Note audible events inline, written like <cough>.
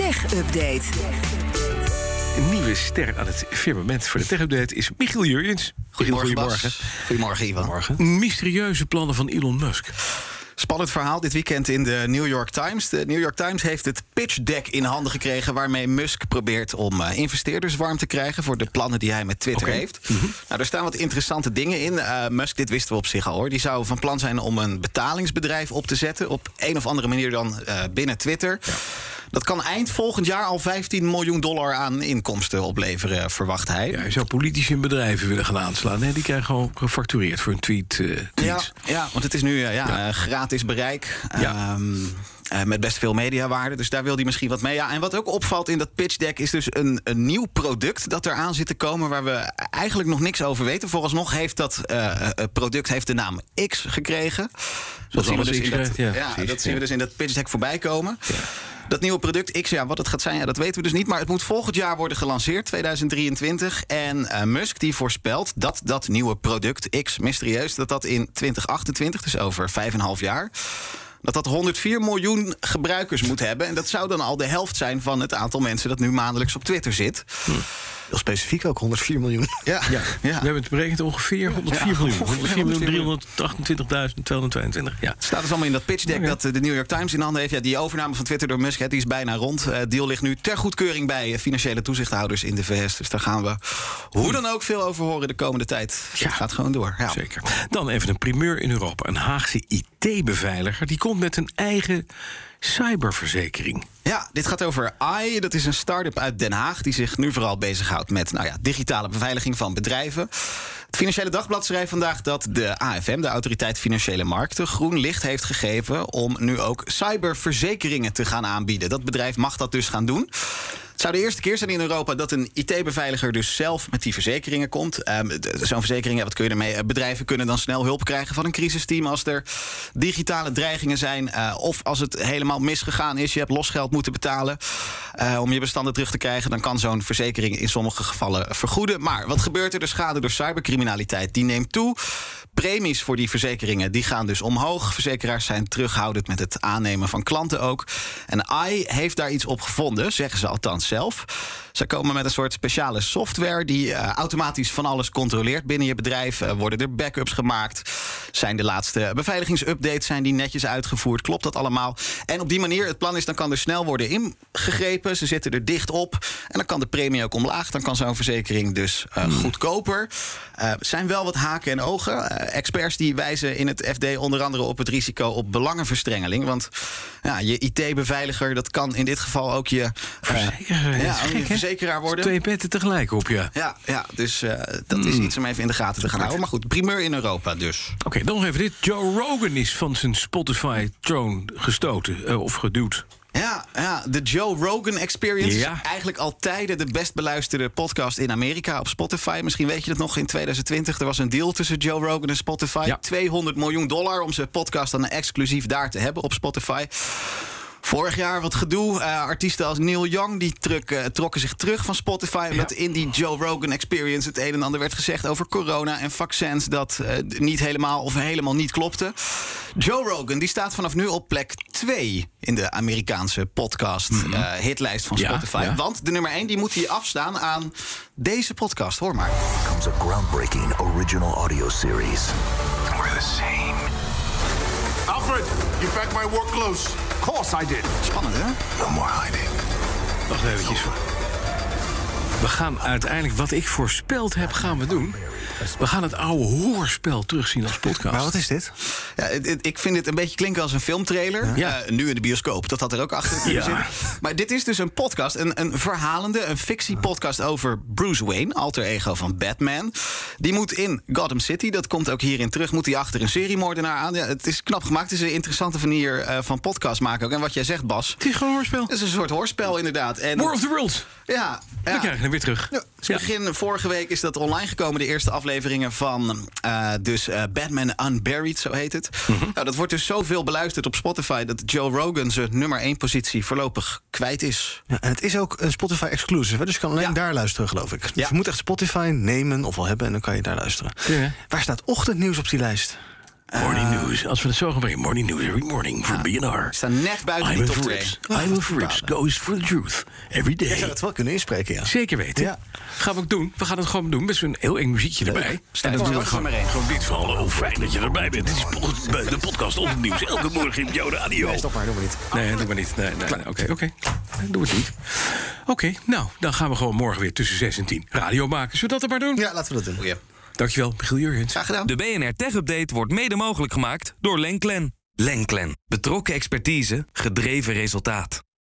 Tech Update. Een nieuwe ster aan het firmament voor de tech-update is Michiel Jurjens. Goedemorgen, Bas. Goedemorgen. Goedemorgen, Ivan. Mysterieuze plannen van Elon Musk. Spannend verhaal dit weekend in de New York Times. De New York Times heeft het pitch deck in handen gekregen... waarmee Musk probeert om eh, investeerders warm te krijgen... voor de plannen die hij met Twitter heeft. Nou, er staan wat interessante dingen in. Eh, Musk, dit wisten we op zich al hoor. Die zou van plan zijn om een betalingsbedrijf op te zetten... op een of andere manier dan eh, binnen Twitter. Dat kan eind volgend jaar al 15 miljoen dollar aan inkomsten opleveren, verwacht hij. Ja, hij zou politici en bedrijven willen gaan aanslaan. Die krijgen gewoon gefactureerd voor een tweet. eh, Ja, want het is nu eh, ja, Ja. eh, gratis bereik. Ja. ehm, eh, met best veel mediawaarde. Dus daar wil hij misschien wat mee. Ja, en wat ook opvalt in dat pitch deck is dus een, een nieuw product dat eraan zit te komen. waar we eigenlijk nog niks over weten. Vooralsnog heeft dat eh, eh, product heeft de naam X gekregen. Dat zien we dus X in dat, ja, dat zien we dus in dat pitch deck voorbij komen. Dat nieuwe product X, ja, wat het gaat zijn, ja, dat weten we dus niet. Maar het moet volgend jaar worden gelanceerd, 2023. En Musk die voorspelt dat dat nieuwe product X, mysterieus, dat dat in 2028, dus over 5,5 jaar. Dat dat 104 miljoen gebruikers moet hebben. En dat zou dan al de helft zijn van het aantal mensen dat nu maandelijks op Twitter zit. Heel specifiek ook, 104 miljoen. Ja, Ja, we hebben het berekend ongeveer 104 Ja, miljoen. ongeveer 104 miljoen 328.222. Ja. Het staat dus allemaal in dat pitch deck dat eh, de New York Times in handen heeft. Ja, die overname van Twitter door Musk, hè, die is bijna rond. Eh, deal ligt nu ter goedkeuring bij eh, financiële toezichthouders in de VS. Dus daar gaan we hoe dan ook veel over horen de komende tijd. Ja. Het gaat gewoon door. Ja. Zeker. Dan even een primeur in Europa. Een Haagse IT-beveiliger die komt met een eigen cyberverzekering. Ja, dit gaat over AI. Dat is een start-up uit Den Haag die zich nu vooral bezighoudt met nou ja, digitale beveiliging van bedrijven. Het Financiële Dagblad schrijft vandaag dat de AFM, de Autoriteit Financiële Markten, groen licht heeft gegeven om nu ook cyberverzekeringen te gaan aanbieden. Dat bedrijf mag dat dus gaan doen. Het zou de eerste keer zijn in Europa dat een IT-beveiliger dus zelf met die verzekeringen komt. D- Zo'n verzekering, wat kun je ermee? Eh, Bedrijven kunnen dan snel hulp krijgen van een crisisteam als er digitale dreigingen zijn. eh, of als het helemaal misgegaan is, je hebt losgeld moeten betalen eh, om je bestanden terug te krijgen. Dan kan zo'n verzekering in sommige gevallen vergoeden. Maar wat gebeurt er? De schade door cybercriminaliteit die neemt toe. Premies voor die verzekeringen die gaan dus omhoog. Verzekeraars zijn terughoudend met het aannemen van klanten ook. En AI heeft daar iets op gevonden, zeggen ze althans zelf. Ze komen met een soort speciale software die eh, automatisch van alles controleert binnen je bedrijf. Eh, worden er backups gemaakt? Zijn de laatste beveiligingsupdates zijn die netjes uitgevoerd? Klopt dat allemaal? En op die manier, het plan is, dan kan er snel worden ingegrepen. Ze zitten er dicht op. En dan kan de premie ook omlaag. Dan kan zo'n verzekering dus eh, goedkoper. Er zijn wel wat haken en ogen. Eh, experts die wijzen in het FD onder andere op het risico op belangenverstrengeling. Want ja, je IT-beveiliger, dat kan in dit geval ook je, eh, Verzekeraar, ja, gek, je worden. Twee petten tegelijk op, ja. Ja, ja dus eh, dat is iets om even in de gaten te gaan houden. Maar goed, primeur in Europa dus. Oké, dan nog even dit. Joe Rogan is van zijn Spotify-troon gestoten of geduwd. Ja, de Joe Rogan Experience Ja. is eigenlijk al tijden de best beluisterde podcast in Amerika op Spotify. Misschien weet je het nog in 2020. Er was een deal tussen Joe Rogan en Spotify. Ja. 200 miljoen dollar om zijn podcast dan exclusief daar te hebben op Spotify. Vorig jaar wat gedoe. Eh, artiesten als Neil Young die truk, eh, trokken zich terug van Spotify. Omdat in die Joe Rogan Experience het een en ander werd gezegd over corona en vaccins. Dat eh, niet helemaal of helemaal niet klopte. Joe Rogan die staat vanaf nu op plek 2 in de Amerikaanse podcast eh, hitlijst van Ja, Spotify. ja. Want de nummer 1 die moet hij afstaan aan deze podcast. Hoor maar. comes a groundbreaking original audio series. We're the same. Alfred, you packed my work clothes. Of course I did. Spannend hè? No more hiding. Wacht eventjes. We gaan uiteindelijk, wat ik voorspeld heb, gaan we doen. We gaan het oude hoorspel terugzien als <laughs> podcast. Maar wat is dit? Ja, het- het- ik vind het een beetje klinken als een filmtrailer. Ja. Eh, nu in de bioscoop, dat had er ook achter kunnen Ja. zitten. Maar dit is dus een podcast, een, een verhalende, een fictiepodcast over Bruce Wayne, alter ego van Batman. Die moet in Gotham City, dat komt ook hierin terug, moet hij achter een seriemoordenaar aan. Ja, het is knap gemaakt, het is een interessante manier eh, van podcast maken ook. En wat jij zegt, Bas, Het is gewoon een hoorspel. het is een soort hoorspel inderdaad. En, War of the Worlds. ja, We ja. krijgen hem weer terug. Ja, dus begin vorige week is dat online gekomen, de eerste afleveringen van eh, dus eh, Batman Unburied, zo heet het. Mhm. nou, dat wordt dus zoveel beluisterd op Spotify dat Joe Rogan zijn nummer 1 positie voorlopig kwijt is. Ja, en het is ook een Spotify exclusive, dus je kan alleen Ja. daar luisteren, geloof ik. Dus Ja. je moet echt Spotify nemen of wel hebben en dan kan je daar luisteren. Ja. Waar staat ochtendnieuws op die lijst? Morning News. Als we het zo gaan brengen. Morning News every morning for BNR. Staan net buiten I'm die a top 2. Frips. I'm a Frips. Goes for the truth. Every Je zou day. het wel kunnen inspreken, ja. Zeker weten. Ja. Gaan we ook doen. We gaan het gewoon doen met zo'n heel eng muziekje erbij. En dan doen we gewoon, maar één. gewoon dit van. Hallo, fijn dat je erbij bent. Dit is de podcast op het nieuws. Elke morgen in jouw radio. Nee, stop maar, doe maar niet. Nee, doe maar niet. Nee, nee, nee. Oké, oké. Doe het niet. Oké, nou, dan gaan we gewoon morgen weer tussen 6 en 10 radio maken. Zullen we dat er maar doen? Ja, laten we dat doen. Ja. Dankjewel, Michiel Jurgens. Graag gedaan. De BNR Tech Update wordt mede mogelijk gemaakt door Lenklen. Lenklen. Betrokken expertise, gedreven resultaat.